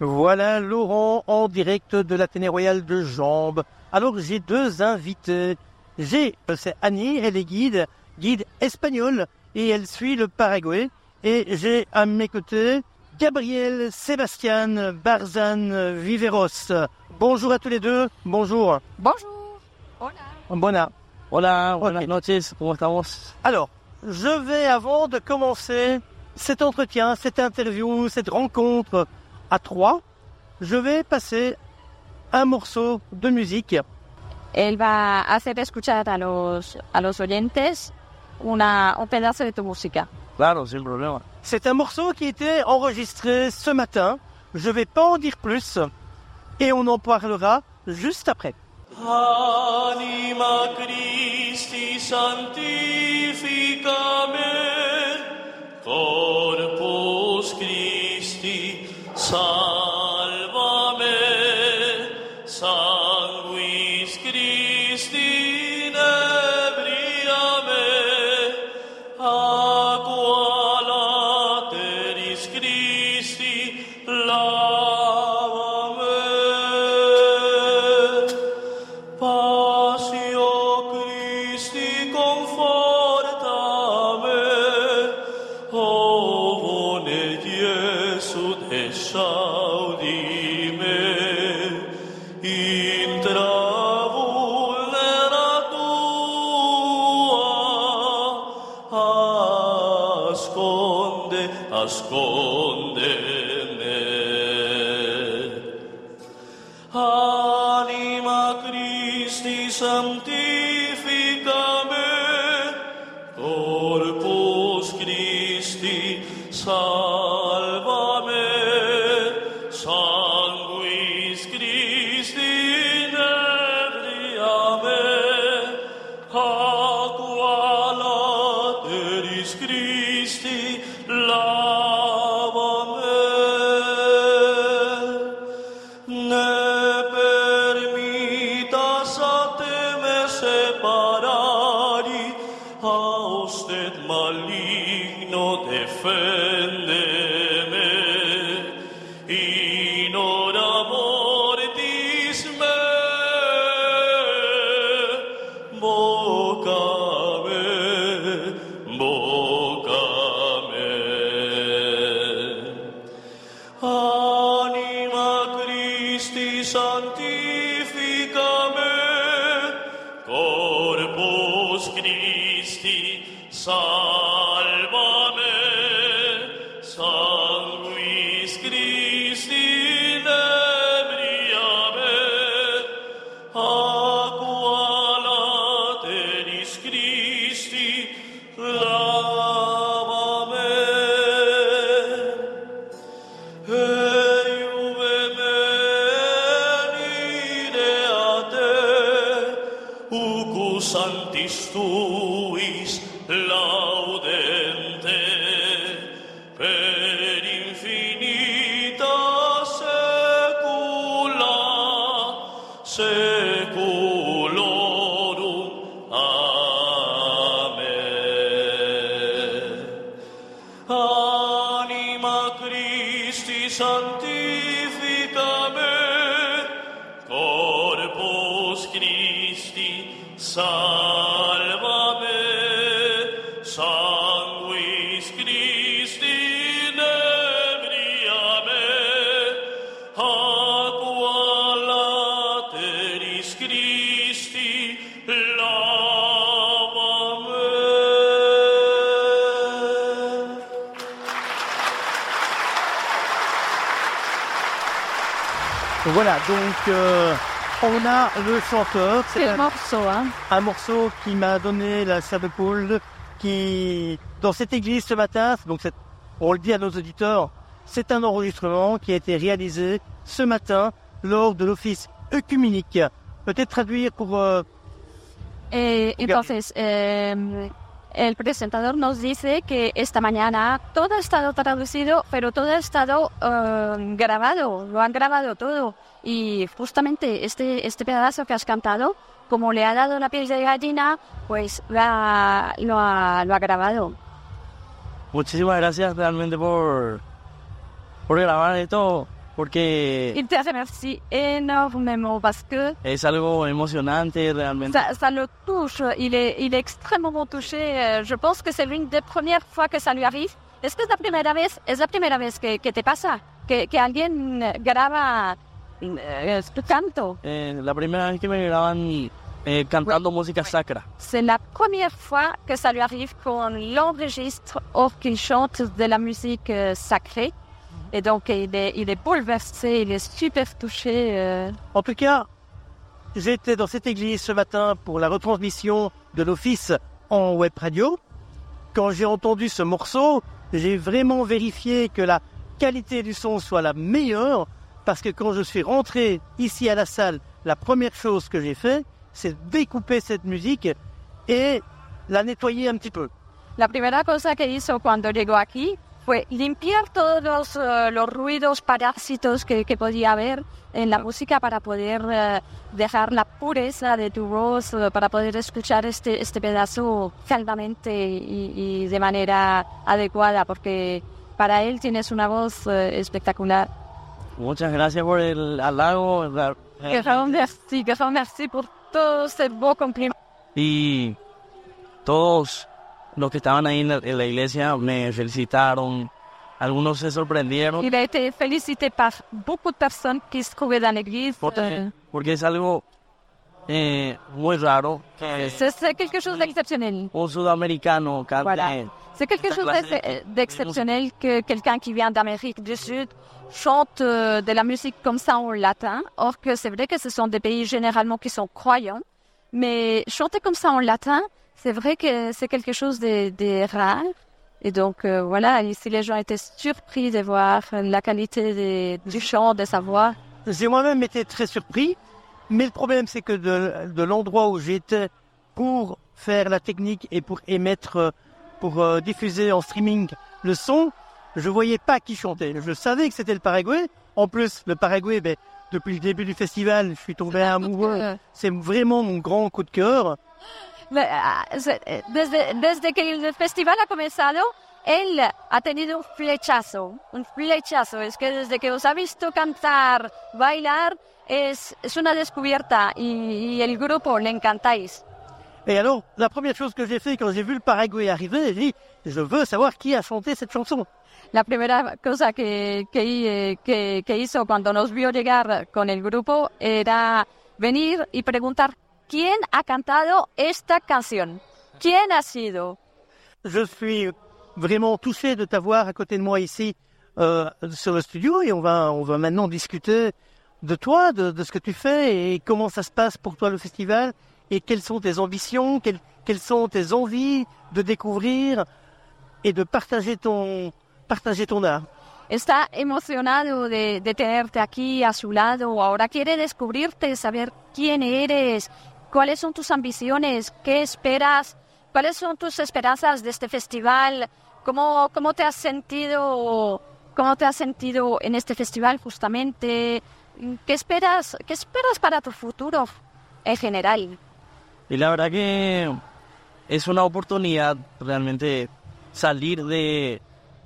Voilà Laurent en direct de l'Athénée Royal de Jambes. Alors j'ai deux invités. J'ai, euh, c'est Annie, elle est guide, guide espagnole, et elle suit le Paraguay. Et j'ai à mes côtés Gabriel Sébastien Barzan Viveros. Bonjour à tous les deux. Bonjour. Bonjour. Hola. Bona. Hola, buenas noches, ¿cómo estamos? Alors, je vais, avant de commencer cet entretien, cette interview, cette rencontre à trois, je vais passer un morceau de musique. Él va a hacer escuchar a los, a los oyentes una, un pedazo de tu música. Claro, sin problema. C'est un morceau qui a été enregistré ce matin. Je vais pas en dire plus et on en parlera juste après. Anima Christi sanctifica me, corpus Christi salva me, sanguis Christi stet maligno de fe. secolo Voilà, donc euh, on a le chanteur. C'est un, morceau, hein un morceau qui m'a donné la de Paul, qui dans cette église ce matin, donc c'est- on le dit à nos auditeurs, c'est un enregistrement qui a été réalisé ce matin lors de l'office œcuménique. Peut-être traduire pour euh, entonces, eh, el presentador nos dice que esta mañana todo ha estado traducido, pero todo ha estado eh, grabado, lo han grabado todo. Y justamente este, este pedazo que has cantado, como le ha dado la piel de gallina, pues lo ha, lo ha, grabado. Muchísimas gracias realmente por, por grabar esto. Porque Il te remercie énormément parce que es algo emocionante realmente. ça, ça le touche. Il est, il est extrêmement touché. Euh, Je pense que c'est l'une des premières fois que ça lui arrive. Est-ce que es la primera vez, es la primera vez que, que te pasa? Que, que alguien graba eh, tu canto. Eh, la primera vez que me graban eh, cantando música sacra. C'est la première fois que ça lui arrive qu'on l'enregistre or qu'il chante de la musique euh, sacrée. Et donc, il est, il est bouleversé, il est super touché. euh. En tout cas, j'étais dans cette église ce matin pour la retransmission de l'office en web radio. Quand j'ai entendu ce morceau, j'ai vraiment vérifié que la qualité du son soit la meilleure parce que quand je suis rentré ici à la salle, la première chose que j'ai fait, c'est découper cette musique et la nettoyer un petit peu. La primera cosa que hizo cuando llegó aquí fue limpiar todos los, eh, los ruidos parásitos que, que podía haber en la música para poder eh, dejar la pureza de tu voz, eh, para poder escuchar este, este pedazo calmamente y, y de manera adecuada, porque para él tienes una voz espectacular. Muchas gracias por el halago. la- Que merci, que merci pour tous ces beaux compliments. Y todos los que estaban ahí en la, en la iglesia me felicitaron. Algunos se sorprendieron Il a été félicité par beaucoup de personnes qui se trouvaient dans l'église. porque, euh, porque es algo eh, muy raro que C'est quelque chose d'exceptionnel. un sudamericano cante Voilà. C'est quelque chose d'exceptionnel que quelqu'un qui vient d'Amérique du Sud chante euh, de la musique comme ça en latin. Or que c'est vrai que ce sont des pays généralement qui sont croyants. Mais chanter comme ça en latin, c'est vrai que c'est quelque chose de, de rare. Et donc euh, voilà, ici les gens étaient surpris de voir la qualité du chant, de sa voix. J'ai moi-même été très surpris, mais le problème c'est que de, de l'endroit où j'étais pour faire la technique et pour émettre, euh, pour euh, diffuser en streaming le son, je voyais pas qui chantait. Je savais que c'était le Paraguay. En plus, le Paraguay, ben, depuis le début du festival, je suis tombé amoureux. C'est vraiment mon grand coup de cœur. Ah, se- eh, Desde, desde que el festival ha comenzado, él ha tenido un flechazo, un flechazo. Es que desde que os ha visto cantar, bailar, es, es una descubierta y, y el grupo le encantáis. Et alors, la première chose que j'ai fait quand j'ai vu le Paraguay arriver, j'ai dit, je veux savoir qui a chanté cette chanson. La primera cosa que, que, que, que hizo cuando nos vio llegar con el grupo era venir y preguntar quién ha cantado esta canción? ¿Quién ha sido? Je suis vraiment touché de t'avoir à côté de moi ici euh, sur le studio et on va, on va maintenant discuter de toi, de, de ce que tu fais et comment ça se passe pour toi le festival et quelles sont tes ambitions, quelles, quelles sont tes envies de découvrir et de partager ton, partager ton art. Está emocionado de, de tenerte aquí a su lado. Ahora quiere descubrirte, saber quién eres, cuáles son tus ambiciones, qué esperas, cuáles son tus esperanzas de este festival, cómo, cómo te has sentido, cómo te has sentido en este festival justamente, qué esperas, qué esperas para tu futuro en general. Y la verdad que es una oportunidad realmente salir de,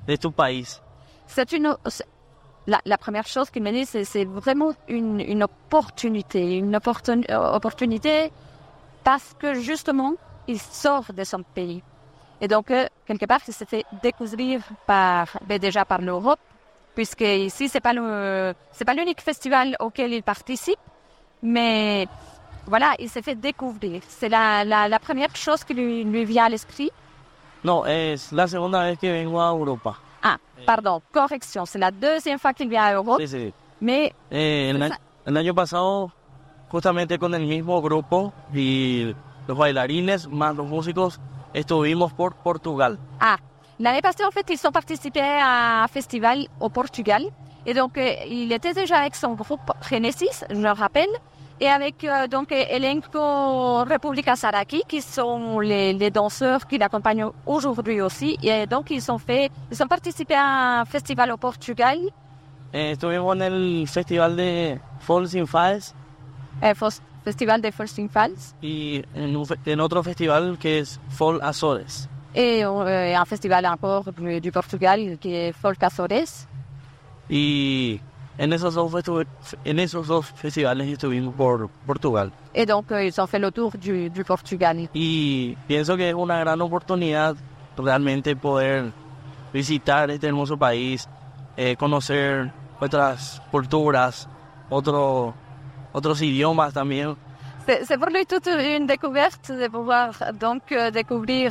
de tu país. C'est une, c'est- la, première chose qu'il me dit, c'est, vraiment une, opportunité, une euh, opportunité parce que justement, il sort de son pays. Et donc, euh, quelque part, il s'est fait découvrir par, ben, déjà par l'Europe, puisque ici, c'est pas le, pas l'unique festival auquel il participe, mais voilà, il s'est fait découvrir. C'est la, la, première chose qui lui, vient à l'esprit. No, es la segunda vez que vengo a Europa. Ah, pardon, correction, c'est la deuxième fois qu'il vient à Europe, Sí, sí. mais Eh, el, el año pasado, justamente con el mismo grupo y los bailarines más los músicos, estuvimos por Portugal. Ah, l'année passée, en fait, ils ont participé à un festival au Portugal. Et donc, euh, il était déjà avec son groupe Genesis, je le rappelle, et avec euh, donc Elenco República Saraki, qui sont les, les danseurs qui l'accompagnent aujourd'hui aussi. Et donc, ils ont fait, ils ont participé à un festival au Portugal, Eh, estuvimos en el festival de Falls in Falls fos- festival de First Falls, y en, un en otro festival que es Fall Azores. et euh, un festival encore du, Portugal qui est Folk Açores. Y En esos dos, en esos dos festivales estuvimos por Portugal. Et donc, ils ont fait le tour du, du Portugal. Y pienso que es una gran oportunidad realmente poder visitar este hermoso país, eh, conocer otras culturas, otro, otros idiomas también. C'est c'est pour lui toute une découverte de pouvoir donc euh, découvrir,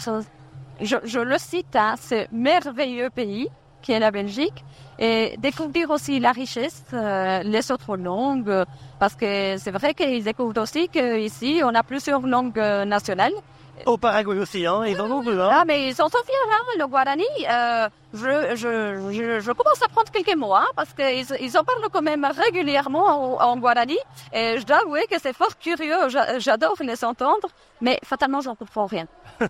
je, je le cite, hein, ce merveilleux pays qui est la Belgique, et découvrir aussi la richesse, euh, les autres langues, parce que c'est vrai qu'ils découvrent aussi qu'ici, on a plusieurs langues nationales. Au Paraguay aussi, hein, ils en ont vu, hein. Ah, mais ils sont fiers, hein, le Guarani. euh, je, je, je, je commence à prendre quelques mots, hein, parce qu'ils ils en parlent quand même régulièrement en, en Guarani. Et je dois avouer que c'est fort curieux. j'a- J'adore les entendre, mais fatalement, j'en comprends rien.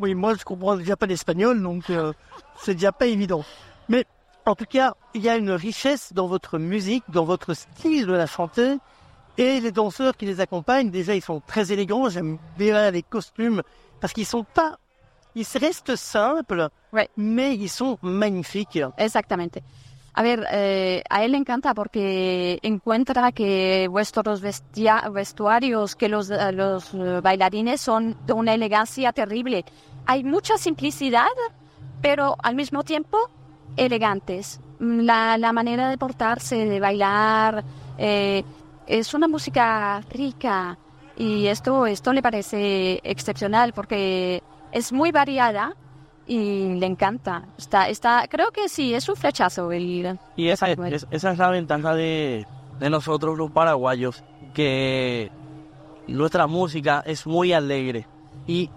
Oui, moi je comprends déjà pas l'espagnol, donc euh, c'est déjà pas évident. Mais en tout cas, il y a une richesse dans votre musique, dans votre style de la chanter, et les danseurs qui les accompagnent, déjà ils sont très élégants, j'aime bien les costumes, parce qu'ils sont pas... Ils restent simples, mais ils sont magnifiques. Exactamente. A ver, eh, a él le encanta porque encuentra que vuestros vestia- vestuarios, que los, eh, los eh, bailarines son de una elegancia terrible. Hay mucha simplicidad, pero al mismo tiempo elegantes. Mm, La, la manera de portarse, de bailar, eh, es una música rica y esto, esto le parece excepcional porque es muy variada y le encanta. Está, está, creo que sí, es un flechazo el. Y esa, es, esa es la ventaja de, de nosotros los paraguayos, que nuestra música es muy alegre y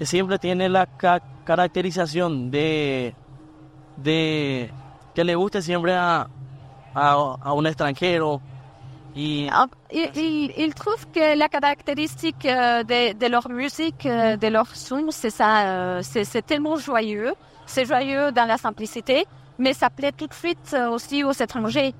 siempre tiene la ca- caracterización de, de que le guste un extranjero y Ah, Il, il, trouve que la caractéristique euh, de, leur musique, euh, de leur son, c'est ça, euh, c'est tellement joyeux. C'est joyeux dans la simplicité, mais ça plaît tout de suite aussi aux étrangers.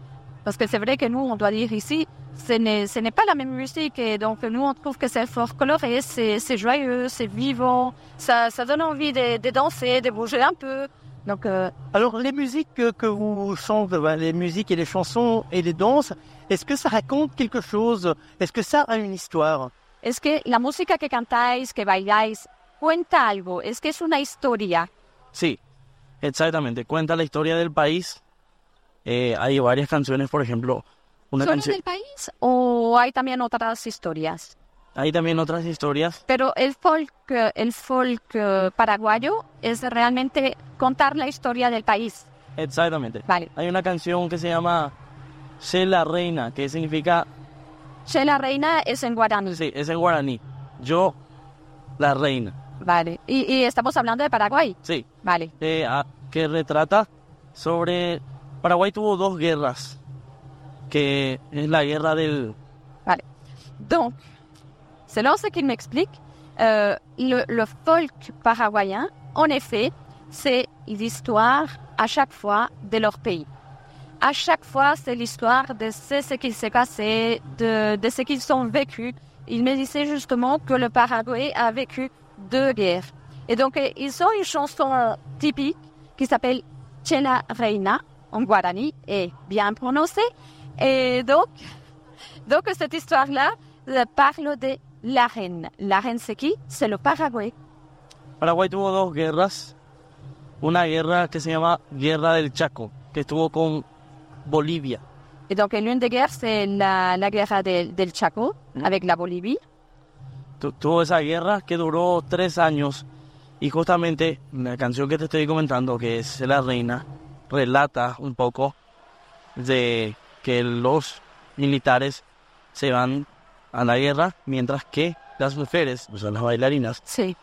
Parce que c'est vrai que nous, on doit dire ici, ce n'est pas la même musique. Et donc, nous, on trouve que c'est fort coloré, c'est joyeux, c'est vivant. Ça, donne envie de danser, de bouger un peu. Donc, euh, Alors les musiques que, que vous chantez, ben, les musiques et les chansons et les danses, est-ce que ça raconte quelque chose? Est-ce que ça a une histoire? Es que la música que cantáis, que bailáis, cuenta algo. Es que es una historia. sí, exactamente, cuenta la historia del país. Eh, hay varias canciones, por ejemplo, una ¿Solo canción, del país o hay también otras historias? Hay también otras historias Pero el folk, eh, el folk eh, paraguayo es realmente contar la historia del país. Exactamente. Vale. Hay una canción que se llama Sé la reina, que significa, Che la reina es en guaraní. sí, es en guaraní. Yo, la reina. Vale. Y, y estamos hablando de Paraguay. Sí, Vale. eh, ah, que retrata sobre... Paraguay tuvo dos guerras, que es la guerra del... Vale. Donc, selon ce qu'il m'explique, euh, le, folk paraguayen, en effet, c'est l'histoire à chaque fois de leur pays. À chaque fois, c'est l'histoire de ce, qui s'est passé, de, de ce qu'ils ont vécu. Il me disait justement que le Paraguay a vécu deux guerres. Et donc, euh, ils ont une chanson typique qui s'appelle Chela Reina, en guarani, et bien prononcée. Et donc, donc, cette histoire-là euh, parle de la reine. La c'est qui C'est le Paraguay. Paraguay tuvo dos guerras. Una guerra que se llama Guerra del Chaco, que estuvo con Bolivia. Et donc, l'une des guerres, c'est la, la guerre de- del Chaco avec la Bolivie. Tu- tuvo esa guerra que duró tres años y justamente la canción que te estoy comentando, que es La Reina, relata un poco de que los militares se van a la guerra mientras que las mujeres, o sea, las bailarinas, Sí,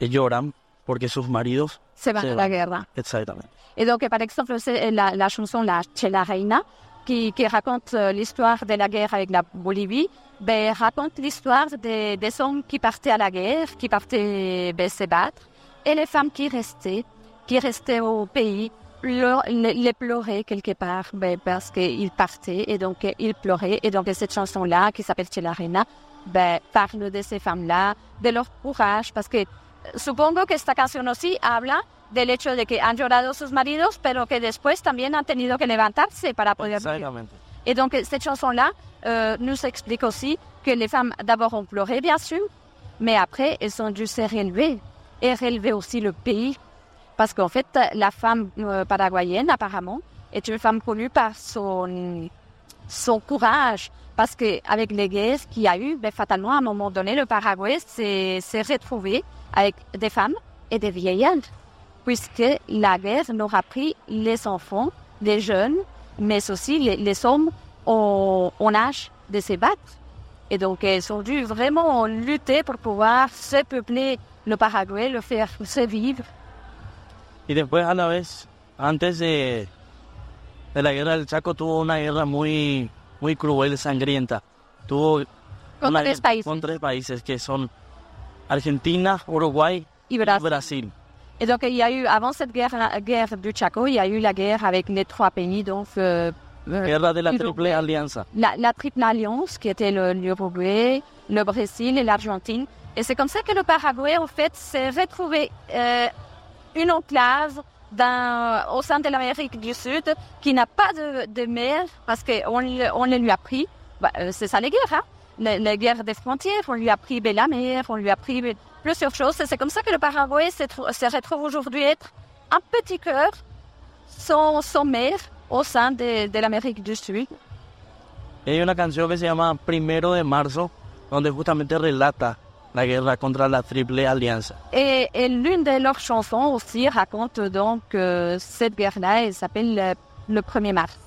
eh, lloran porque sus maridos... c'est Se la van. guerre. Exactamente. Et donc, par exemple, c'est la, la chanson La Chela Reina, qui, qui raconte euh, l'histoire de la guerre avec la Bolivie, ben, raconte l'histoire des, des hommes qui partaient à la guerre, qui partaient ben, se battre, et les femmes qui restaient, qui restaient au pays, leur- pleuraient quelque part, ben, parce qu'ils partaient, et donc euh, ils pleuraient. Et donc, cette chanson-là, qui s'appelle Chela Reina, ben, parle de ces femmes-là, de leur courage, parce que Supongo que esta canción aussi habla del hecho de que han llorado sus maridos, pero que después también han tenido que levantarse para poder. Exactamente. Et donc, cette chanson-là euh, nous explique aussi que les femmes, d'abord, ont pleuré, bien sûr, mais après, elles ont dû se relever et relever aussi le pays. Parce qu'en fait, la femme euh, paraguayenne, apparemment, est une femme connue par son, son courage. Parce qu'avec les guerres qu'il y a eu, ben, fatalement, à un moment donné, le Paraguay s'est retrouvé avec des femmes et des vieillards. Puisque la guerre n'aura pris les enfants, les jeunes, mais aussi les, les hommes en, en âge de se battre. Et donc, elles ont dû vraiment lutter pour pouvoir se peupler le Paraguay, le faire se vivre. Y después a la vez, antes de, de la guerra del Chaco, tuvo una guerra muy, muy cruel, sangrienta. Tuvo Con una tres países. con tres países que son Argentina, Uruguay Y y Brasil. Brasil. Et donc, il y a eu, avant cette guerre, guerre du Chaco, il y a eu la guerre avec les trois pays, donc euh, euh, Guerra de la. Triple Alianza. la, la Triple Alliance, qui était le- l'Uruguay, le Brésil et l'Argentine. Et c'est comme ça que le Paraguay, en fait, s'est retrouvé euh, une enclave au sein de l'Amérique du Sud qui n'a pas de, de mer parce qu'on on le lui a pris. Bah, euh, c'est ça les guerres, hein? Les, guerres des frontières. On lui a pris la mer, on lui a pris plusieurs choses. C'est comme ça que le Paraguay se, trou- se retrouve aujourd'hui être un petit cœur sans, sans mer au sein de, l'Amérique du Sud. Y hay una canción que se llama Primero de Marzo, donde justamente relata la guerra contra la Triple Alianza. Et, et l'une de leurs chansons aussi raconte donc euh, cette guerre-là, elle s'appelle euh, le 1er mars.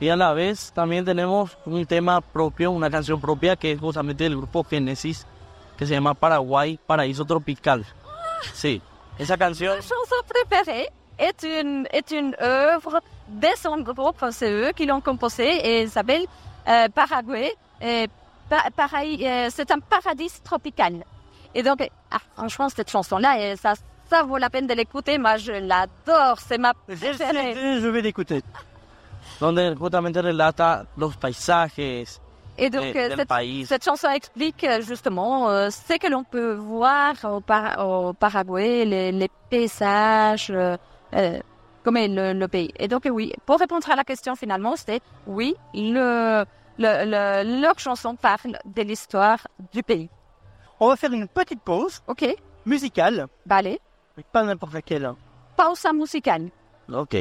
Y a la vez también tenemos un tema propio, una canción propia que es justamente del grupo Génesis, que se llama Paraguay, Paraíso Tropical. Sí, esa canción Ma chanson préférée est une, est une œuvre de son groupe, c'est eux qui l'ont composée, et elle s'appelle euh, Paraguay. pa- pareil, euh, c'est un paradis tropical. Et donc, ah, franchement, cette chanson-là, euh, ça, ça vaut la peine de l'écouter. Moi, je l'adore, c'est ma préférée. Je vais l'écouter. donde justamente relata los paisajes Et donc, de- euh, cette, país. cette chanson explique justement euh, ce que l'on peut voir au, Par- au Paraguay, les, les paysages, euh, comme est le, le pays. Et donc, oui, pour répondre à la question finalement, c'est oui, le, le, le- leur chanson parle de l'histoire du pays. On va faire une petite pause Ok, musicale, mais pas n'importe laquelle. hein. pausa musicale. Ok.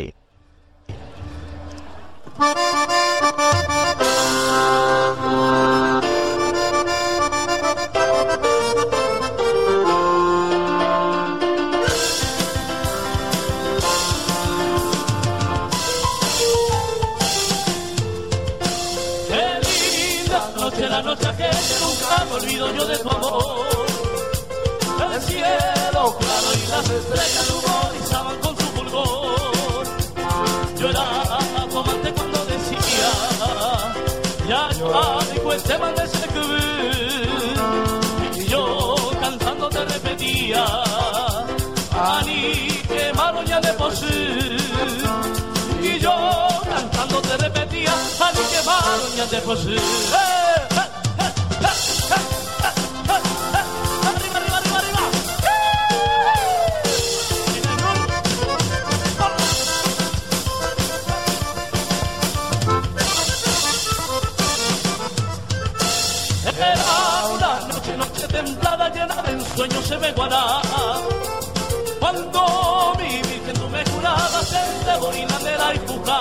La.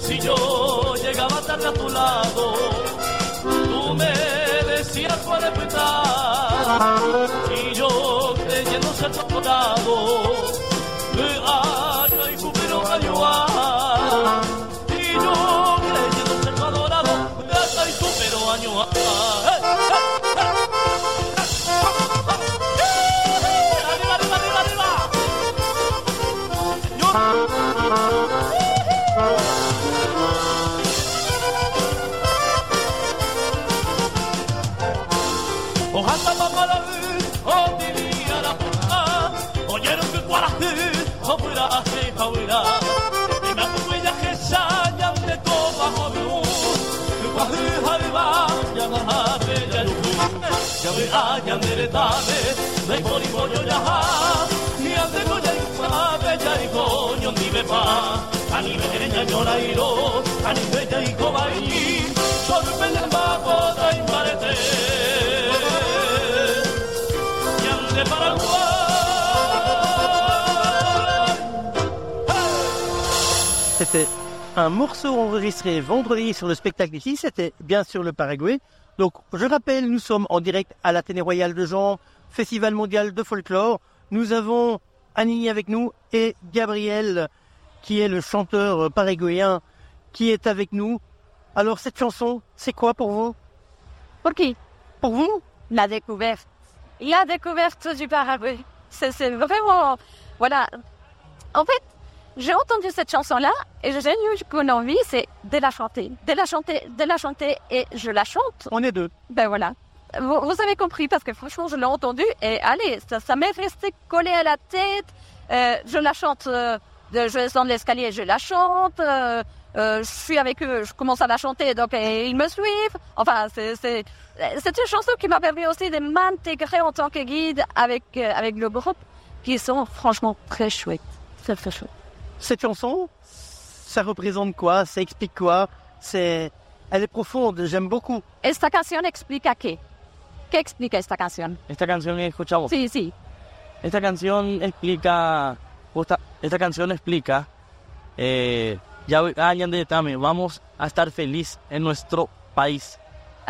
Si yo llegaba tarde a tu lado, tú me decías cuál respetar. Y yo creyendo ser tu adorado, me año y júbilo añoar. O fuera así, jaula. Y me acuerdo ya que sayan de copa movió, que guají, jaiba, ya baja, ya yujú. Ya ve, ah, ya me retame, me poni pollo ya, y ande con baino ni pa ani bereña C'était un morceau enregistré vendredi sur le spectacle ici, c'était bien sûr le Paraguay. Donc je rappelle, nous sommes en direct à l'Athénée Royal de Jean, Festival mondial de folklore. Nous avons Annie avec nous et Gabriel, qui est le chanteur paraguayen, qui est avec nous. Alors cette chanson, c'est quoi pour vous? Pour qui? Pour vous? La découverte. La découverte du Paraguay. C'est vraiment... Voilà. En fait, j'ai entendu cette chanson-là et j'ai eu qu'une envie, c'est de la chanter. De la chanter, de la chanter et je la chante. On est deux. Ben voilà. Vous, vous avez compris parce que franchement, je l'ai entendu et allez, ça, ça m'est resté collé à la tête. Euh, je la chante, euh, de, je descends de l'escalier, je la chante. euh, euh, je suis avec eux, je commence à la chanter, donc euh, ils me suivent. Enfin, c'est c'est c'est une chanson qui m'a permis aussi de m'intégrer en tant que guide avec euh, avec le groupe, qui sont franchement très chouettes, très très chouettes. Cette chanson, ça représente quoi? Ça explique quoi? C'est, Elle est profonde, j'aime beaucoup. Esta canción explica qué? ¿Qué explica esta canción? Esta canción que escuchamos. Sí, sí. Esta canción explica, justa- esta canción explica, eh, ya de vamos a estar feliz en nuestro país.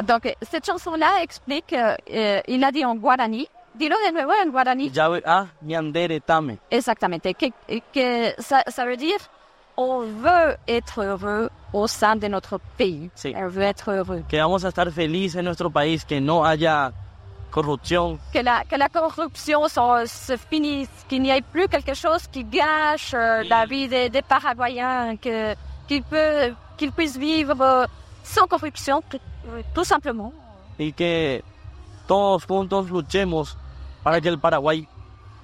Donc, cette chanson-là explique, euh, euh, il a dit en guarani, dis-le de nuevo en guarani, Ya a ñandere Tame. exactamente, que, que ça, ça veut dire on veut être heureux au sein de notre pays. Sí. On veut être heureux. Que vamos a estar felices en nuestro país, que no haya corrupción, Que la, que la corruption s'en- se finisse, qu'il n'y ait plus quelque chose qui gâche euh, la vie des, des Paraguayens, que, qu'ils, peut, qu'ils puissent vivre euh, sans corruption, tout, tout simplement. y que todos juntos luchemos para que el Paraguay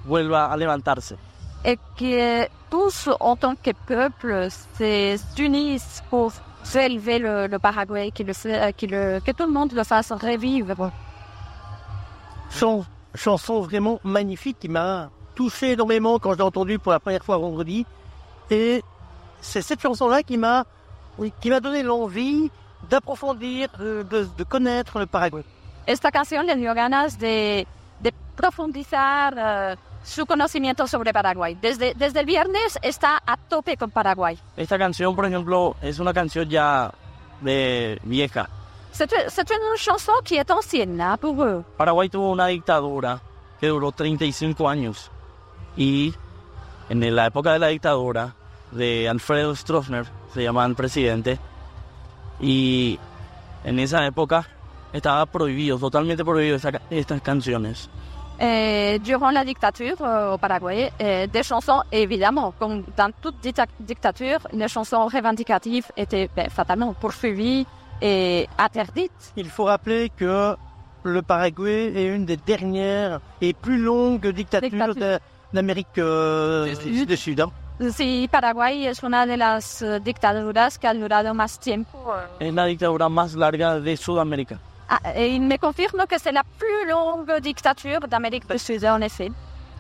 vuelva a levantarse. et que tous, en tant que peuple, se- s'unissent pour élever le, le Paraguay, que, le, fait- que, le, que tout le monde le fasse revivre. Chan- chanson vraiment magnifique qui m'a touché énormément quand je l'ai entendue pour la première fois vendredi. Et c'est cette chanson-là qui m'a, qui m'a donné l'envie d'approfondir, de, de- de connaître le Paraguay. Esta canción le dio ganas de, de profundizar eh, su conocimiento sobre Paraguay. Desde, desde el viernes está a tope con Paraguay. Esta canción, por ejemplo, es una canción ya de vieja. C'est une chanson qui est ancienne hein, pour eux. Paraguay tuvo una dictadura que duró 35 años y en la época de la dictadura de Alfredo Stroessner, se llama el presidente, y en esa época estaba prohibido, totalmente prohibido estas canciones. Et durant la dictature euh, au Paraguay, des chansons, évidemment, comme dans toute dicta- dictature, les chansons revendicatives étaient ben, fatalement poursuivies et interdites. Il faut rappeler que le Paraguay est une des dernières et plus longues dictatures Dictature. d'Amérique euh, Du Sud. hein. Sí, Paraguay es una de las dictaduras que ha durado más tiempo. Es la dictadura más larga de Sudamérica. Ah, et il me confirme que c'est la plus longue dictature d'Amérique du Sud, en effet.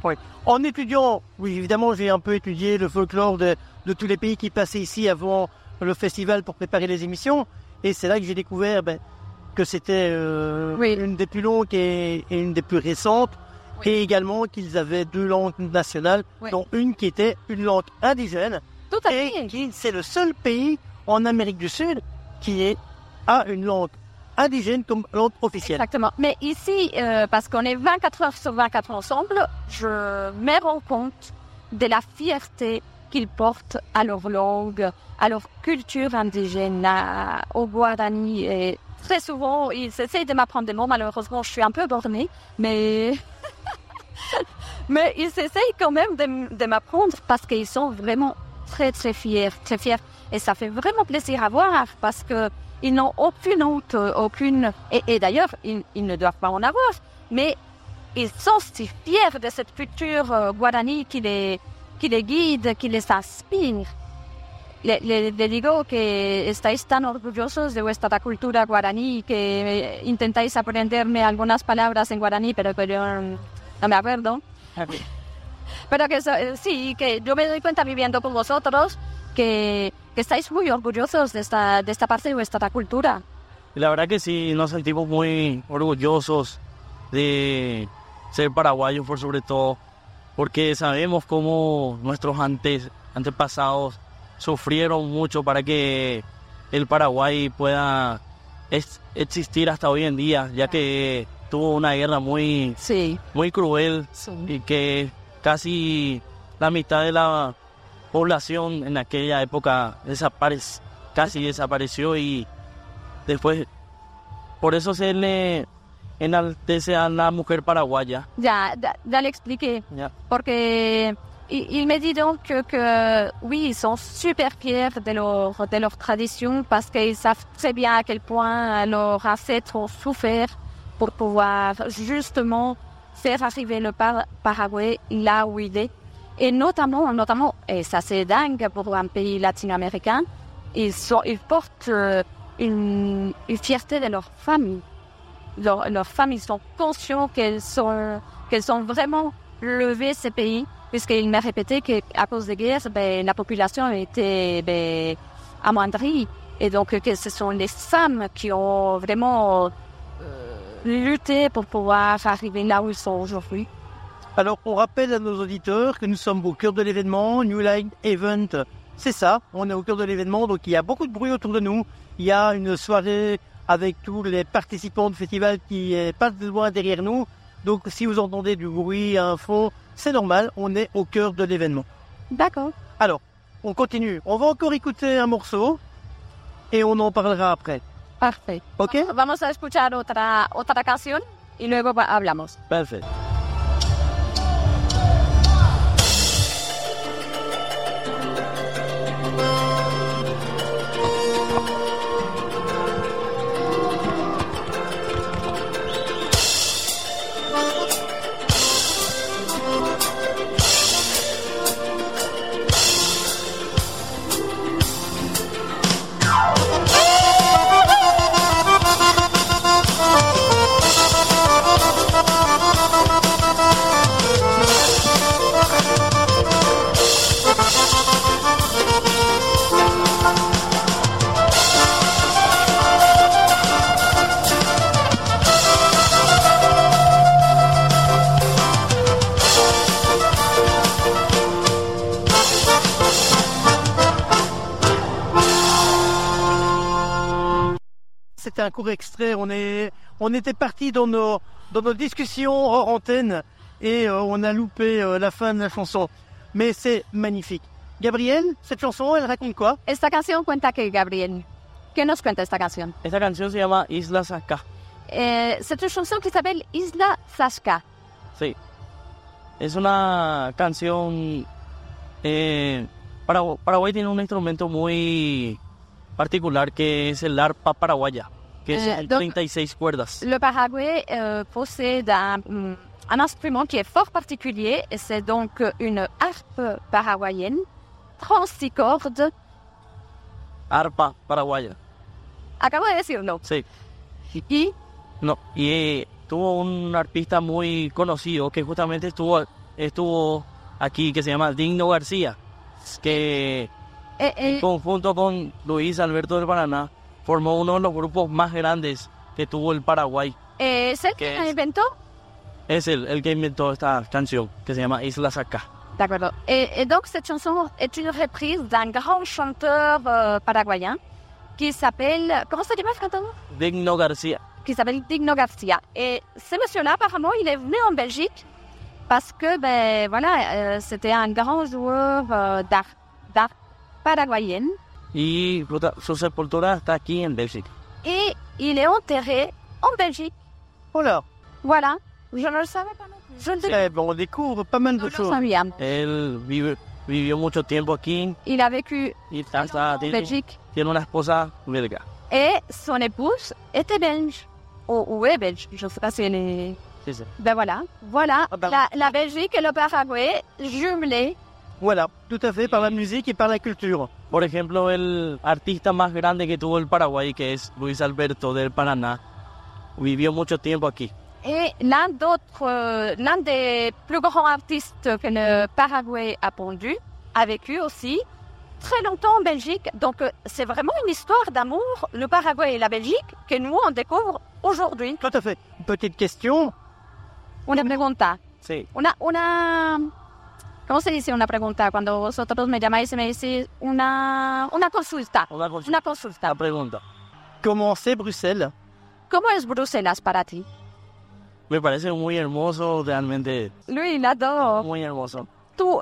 Oui. En étudiant, oui, évidemment, j'ai un peu étudié le folklore de, de tous les pays qui passaient ici avant le festival pour préparer les émissions. Et c'est là que j'ai découvert ben, que c'était euh, Oui. une des plus longues et, et une des plus récentes. Oui. Et également qu'ils avaient deux langues nationales, Oui. dont une qui était une langue indigène. Tout à Et fait. qui c'est le seul pays en Amérique du Sud qui est, a une langue indigène comme langue officielle. Exactement. Mais ici, euh, parce qu'on est 24 heures sur 24 ensemble, je me rends compte de la fierté qu'ils portent à leur langue, à leur culture indigène, au Guarani. Et très souvent, ils essayent de m'apprendre des mots. Malheureusement, je suis un peu bornée, mais... mais ils essayent quand même de m'apprendre parce qu'ils sont vraiment très, très fiers, très fiers. Et ça fait vraiment plaisir à voir parce que ils n'ont aucune honte, aucune... Et, et d'ailleurs, ils, ils ne doivent pas en avoir, mais ils sont si fiers de cette culture euh, guarani qui les, qui les guide, qui les inspire. Le, le- le digo que estáis tan orgullosos de vuestra cultura guaraní que intentáis aprenderme algunas palabras en guaraní, pero que yo mm, no me acuerdo. Pero que eh, sí, que yo me doy cuenta viviendo con vosotros que, que estáis muy orgullosos de esta, de esta parte de vuestra cultura. La verdad que sí, nos sentimos muy orgullosos de ser paraguayos por sobre todo, porque sabemos cómo nuestros antes, antepasados sufrieron mucho para que el Paraguay pueda ex- existir hasta hoy en día, ya que tuvo una guerra muy, Sí. muy cruel y que casi la mitad de la población en aquella época desapare- casi desapareció y después por eso se le enaltece a la mujer paraguaya. Ya, ya, ya le expliqué. Ya. Porque il, me dit donc que, que oui, ils sont super fiers de leur, de leur tradition parce qu'ils savent très bien à quel point leurs ancêtres ont souffert pour pouvoir justement faire arriver le Par- Paraguay là où il est. Et notamment, notamment, et ça c'est dingue pour un pays latino-américain, ils, sont, ils portent euh, une, une fierté de leur famille. Leur- leurs femmes, ils sont conscients qu'elles sont, qu'elles ont vraiment levé ces pays, puisqu'il m'a répété qu'à cause des guerres, ben, la population était ben, amoindrie. Et donc ce sont les femmes qui ont vraiment euh, lutté pour pouvoir arriver là où ils sont aujourd'hui. Alors, on rappelle à nos auditeurs que nous sommes au cœur de l'événement, New Line Event. C'est ça, on est au cœur de l'événement, donc il y a beaucoup de bruit autour de nous. Il y a une soirée avec tous les participants du festival qui est pas de loin derrière nous. Donc, si vous entendez du bruit à un fond, c'est normal, on est au cœur de l'événement. D'accord. Alors, on continue. On va encore écouter un morceau et on en parlera après. Parfait. Ok? Vamos a escuchar otra, otra canción y luego hablamos. Bye. C'était un court extrait. On, est, on était parti dans nos, dans nos discussions hors antenne et euh, on a loupé euh, la fin de la chanson. Mais c'est magnifique. Gabriel, cette chanson, elle raconte quoi Esta canción cuenta que Gabriel. ¿Qué nos cuenta esta canción? Esta canción se llama Islas Acá. Eh, c'est une chanson qui s'appelle Isla Sashka. Sí. Es una canción. Eh, Paragu- Paraguay tiene un instrumento muy particular que es el arpa paraguaya, que es Eh, en donc- 36 cuerdas. Le Paraguay euh, possède un, un instrument qui est fort particulier et c'est donc une harpe paraguayenne, 36 cordes. Arpa paraguaya. Acabo de decirlo. Sí. Y No, y eh, tuvo un artista muy conocido que justamente estuvo, estuvo aquí, que se llama Digno García, que eh, en eh, conjunto con Luis Alberto del Paraná formó uno de los grupos más grandes que tuvo el Paraguay. eh, c'est ¿Qué qui es? inventó? Es él el que inventó esta canción que se llama Islas Acá. D'accord. Et, et donc, cette chanson est une reprise d'un grand chanteur euh, paraguayen qui s'appelle. Comment ça dit, maintenant Digno García. Qui s'appelle Digno Garcia. Et ce monsieur-là, apparemment, il est venu en Belgique parce que, ben voilà, euh, c'était un grand joueur euh, d'art, d'art paraguayenne. Y puta, su sepultura está aquí en Bélgica. Et il est enterré en Belgique. Là Voilà. Je ne le savais pas non plus. Je ne Eh ben, On découvre pas mal de choses. Él vive- vivió mucho tiempo aquí Il a vécu hasta en tiene, Belgique. tiene una esposa belga. Et son épouse était belge. Ou, ou est belge. Je ne sais pas si elle est. Sí, sí. Ben voilà. Voilà. Ah ben. La, la Belgique et le Paraguay jumelés. Voilà, tout à fait, par la musique et par la culture. Por ejemplo, el artista más grande que tuvo el Paraguay, que es Luis Alberto del Paraná, vivió mucho tiempo aquí. Et l'un d'autres, euh, l'un des plus grands artistes que le Paraguay a pondu, a vécu aussi très longtemps en Belgique. Donc, euh, c'est vraiment une histoire d'amour, le Paraguay et la Belgique, que nous, on découvre aujourd'hui. Tout à fait. Petite question. Una pregunta. Sí. Una, una, ¿cómo se dice una pregunta? Cuando vosotros me llamáis y me decís una, una consulta. Una consulta. Una consulta. La pregunta. Comment c'est Bruxelles ¿Cómo es Bruselas para ti? Me parece muy hermoso, realmente Lui, il adore. muy hermoso.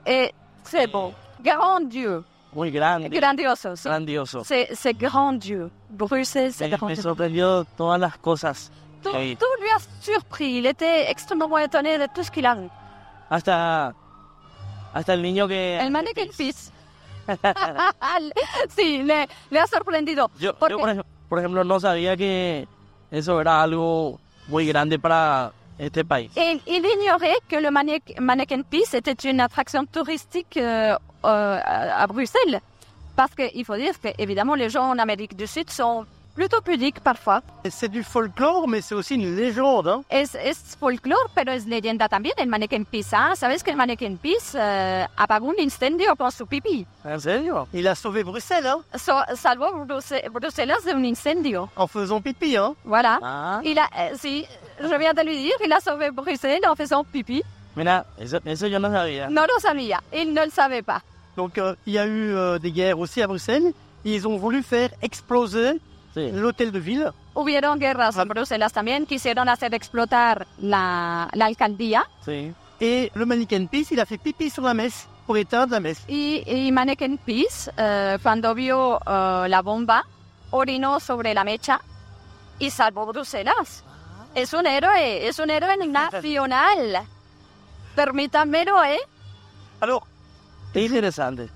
Est très beau. Grandiose. Muy grande, Grandioso. sí. grandioso. C'est c'est grandiose. Bruxelles, c'est Me, me sorprendió todas las cosas. Vi. tout lui a surpris. Il était extrêmement étonné de tout ce qu'il a vu. Hasta, hasta el niño que... El mannequin fils. sí, le, le ha sorprendido. Yo, Porque- yo, por, ej- por ejemplo, no sabía que eso era algo muy grande para este país. Et il ignorait que le mannequin, Peace était une attraction touristique euh, euh, à Bruxelles. Parce qu'il faut dire que, évidemment, les gens en Amérique du Sud sont plutôt pudiques parfois. C'est du folklore, mais c'est aussi une légende. Hein. Es, es folclore, pero es leyenda también el mannequin Peace. ¿ah? ¿Sabes que el mannequin Peace eh, apagó un incendio con su pipí? ¿En serio? Il a sauvé Bruxelles hein, So- salvó Bruse- Bruselas de un incendio. en faisant pipi. Hein. Voilà. Ah, Il a, eh, sí, je viens de lui dire, il a sauvé Bruxelles en faisant pipi. mira, eso, eso yo no sabía. No lo sabía, il ne le savait pas. Donc euh, il y a eu euh, des guerres aussi à Bruxelles. Ils ont voulu faire exploser Sí. l'hôtel de ville. Hubieron guerras en Bruselas también, quisieron hacer explotar la, la alcaldía Sí. Et le mannequin Peace, il a fait pipi sur la messe pour éteindre la messe. y, y Mannequin Peace, eh, cuando vio eh, la bomba, orinó sobre la mecha y salvó Bruselas. Es un héroe, es un héroe nacional. Permítanmelo, ¿eh? Alors, Qué interesante.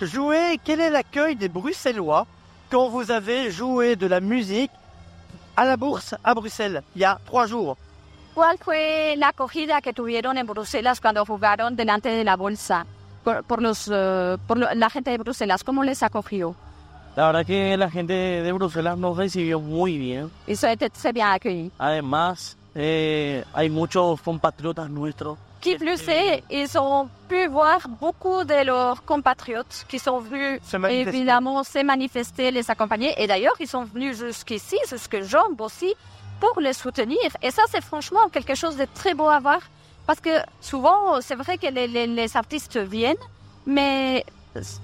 jouer, quel est l'accueil des Bruxellois quand vous avez joué de la musique à la bourse à Bruxelles il y a trois jours ¿Cuál fue la acogida que tuvieron en Bruselas cuando jugaron delante de la bolsa por, por los, eh, por lo- la gente de Bruselas? ¿Cómo les acogió? La verdad que la gente de Bruselas nos recibió muy bien. Été très bien. Además, eh, hay muchos compatriotas nuestros. Qui plus est, ils ont pu voir beaucoup de leurs compatriotes qui sont venus Se évidemment se manifester, les accompagner. Et d'ailleurs, ils sont venus jusqu'ici, jusque Jambes aussi, pour les soutenir. Et ça, c'est franchement quelque chose de très beau à voir. Parce que souvent, c'est vrai que les, les- les artistes viennent, mais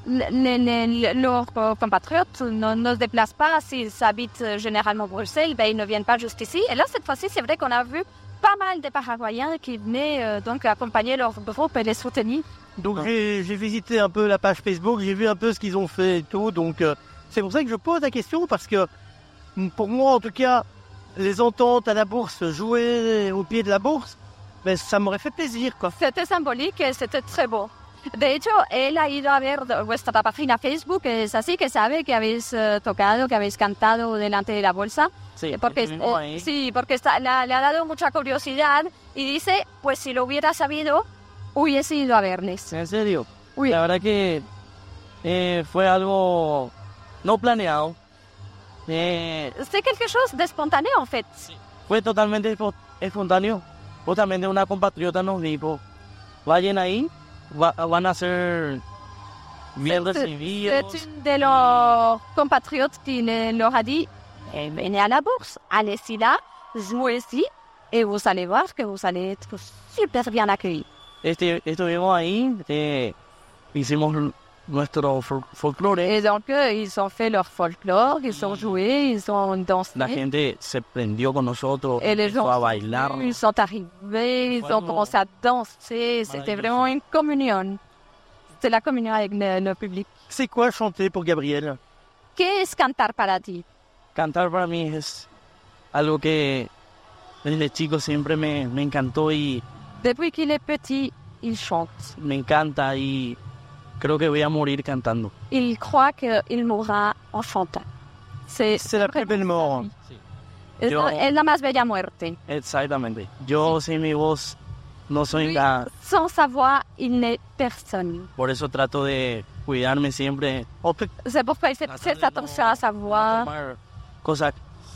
les- leurs compatriotes ne, ne se déplacent pas. S'ils habitent généralement Bruxelles, ben, ils ne viennent pas juste ici. Et là, cette fois-ci, c'est vrai qu'on a vu pas mal de Paraguayens qui venaient euh, donc accompagner leur groupe et les soutenir. Donc j'ai visité un peu la page Facebook, j'ai vu un peu ce qu'ils ont fait et tout. Donc euh, c'est pour ça que je pose la question parce que mm, pour moi en tout cas, les ententes à la bourse, jouer au pied de la bourse, ben, ça m'aurait fait plaisir. C'était symbolique et c'était très beau. De hecho, él ha ido a ver vuestra página Facebook, es así que sabe que habéis eh, tocado, que habéis cantado delante de la bolsa. Sí, Porque, estuvimos eh, sí, porque está- le, ha- le ha dado mucha curiosidad y dice, pues si lo hubiera sabido, hubiese ido a verles. En serio. Uy. La verdad que eh, fue algo no planeado. Eh, C'est quelque chose de spontané en fait. fue totalmente espo- espontáneo. Justamente una compatriota nos dijo, vayan ahí, va- van a ser bien C'est recibidos. une de leurs compatriotes qui le- leur a dit, eh, venez à la bourse, allez-y là, jouez-y, et vous allez voir que vous allez être super bien accueillis. Este, estuvimos ahí, eh, hicimos l- nuestro fol- folclore. Et donc, euh, ils ont fait leur folklore, ils ont joué, ils ont dansé. La gente se prendió con nosotros, Et les gens a bailar. ils sont arrivés, ils ont commencé à danser. C'était vraiment une communion. C'était la communion avec le, le public. C'est quoi chanter pour Gabriel? ¿Qué es cantar para ti? Cantar para mí es algo que desde chico siempre me, me encantó y Depuis qu'il est petit, il chante. me encanta y creo que voy a morir cantando. Il croit qu'il mourra en chantant. C'est la plus belle mort. es, Yo- es la más bella muerte. Exactamente. Yo sin mi voz no soy nada. Sans sa voix, il n'est personne. Por eso trato de cuidarme siempre. C'est pourquoi il fait très attention à sa voix. cosas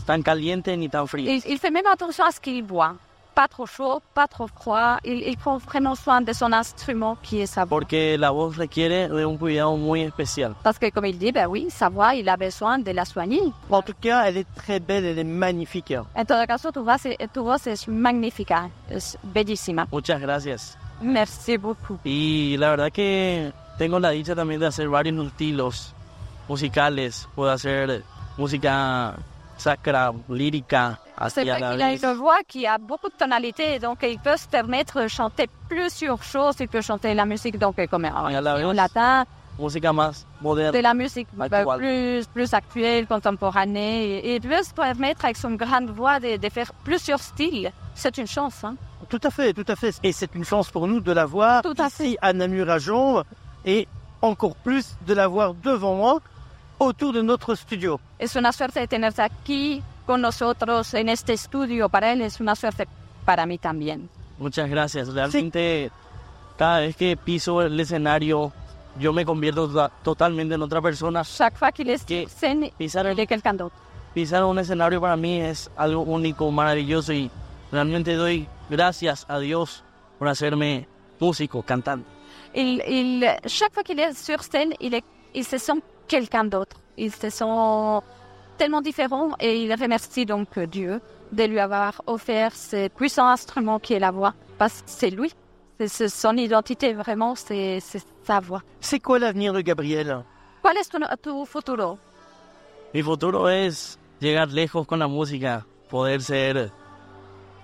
tan calientes ni tan frías. Il, il fait même attention à ce qu'il boit. Pas trop chaud, pas trop froid. Il, il prend vraiment soin de son instrument qui est sa voix. Porque la voz requiere de un cuidado muy especial. Parce que comme il dit, ben oui, sa voix, il a besoin de la soigner. En tout cas, elle est très belle, elle est magnifique. En todo caso, tu voz, tu voz es magnífica, es bellísima. Muchas gracias. Merci beaucoup. Y la verdad que tengo la dicha también de hacer varios estilos musicales. Puedo hacer música sacra, lírica, C'est vrai qu'il a une voix qui a beaucoup de tonalités, donc il peut se permettre de chanter plusieurs choses. Il peut chanter la musique donc comme en, Et à la en latin, más de moderna. la musique bah, Actuelle. plus, plus actuelle, contemporanée. Et il peut se permettre avec son grande voix de, de faire plusieurs styles. C'est une chance. Hein? Tout à fait, tout à fait. Et c'est une chance pour nous de la voir Tout à ici à Namur à Jambes et encore plus de la voir devant moi autour de notre studio. Es una suerte tenerte aquí con nosotros en este estudio. Para él es una suerte para mí también. Muchas gracias. Realmente cada vez que piso el escenario yo me convierto to- totalmente en otra persona. Chaque fois qu'il est Que Pisar, d'autre. pisar un escenario para mí es algo único, maravilloso y realmente doy gracias a Dios por hacerme músico, cantante. Il, il, chaque fois qu'il est sur scène, il, est, il se sent quelqu'un d'autre. Il se sent tellement différent et il remercie donc Dieu de lui avoir offert ce puissant instrument qui est la voix. Parce que c'est lui. C'est son identité vraiment, c'est sa voix. C'est quoi l'avenir de Gabriel? ¿Cuál es tu, tu futuro? Mi futuro es llegar lejos con la música, poder ser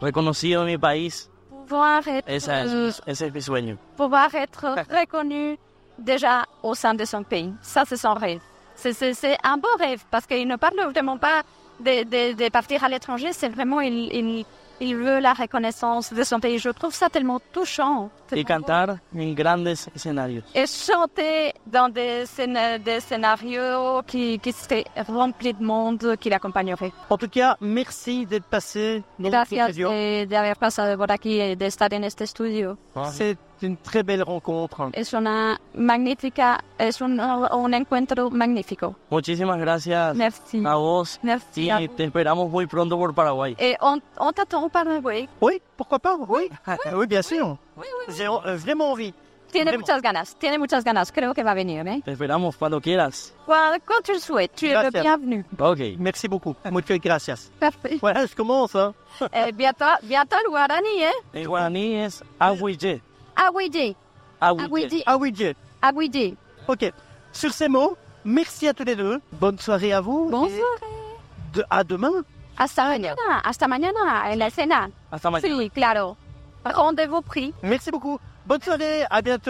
reconocido en mi país. Pouvoir être, Esa es- euh, ese es mi sueño. pouvoir être reconnu déjà au sein de son pays. Ça, c'est son rêve. C'est- C'est c'est un beau rêve parce qu'il ne parle vraiment pas de, de- de partir à l'étranger. C'est vraiment, il, il, il veut la reconnaissance de son pays. Je trouve ça tellement touchant. Tellement beau. cantar en grandes escenarios. Et chanter dans des, scén- des scénarios qui, qui seraient remplis de monde qui l'accompagnerait. En tout cas, merci d'être passé dans notre Gracias studio. de, de haber pasado por aquí de estar en este estudio. C'est une très belle rencontre. Es una magnífica, es un, un encuentro magnífico. Muchísimas gracias Merci. a vos. Merci. Y te esperamos muy pronto por Paraguay. Et on, on t'attend au Paraguay. Oui, pourquoi pas Oui, oui, bien sûr. Oui, oui. J'ai euh, vraiment envie. Tiene Vraiment. muchas ganas, tiene muchas ganas. Creo que va a venir, ¿eh? Te esperamos cuando quieras. Quand, quand tu le souhaites, tu es le bienvenu. Ok. Merci beaucoup. Muchas gracias. Parfait. Voilà, je commence. Hein. Eh, bientôt, bientôt le ¿eh? Guaraní es. Ah oui, Dieu. Aguidi. Ok. Sur ces mots, merci à tous les deux. Bonne soirée à vous. Bonsoir. Et de- à demain. Hasta mañana, hasta mañana en la escena. Hasta mañana. Sí, claro. Rendez-vous pris. Merci beaucoup. Bonne soirée. À bientôt.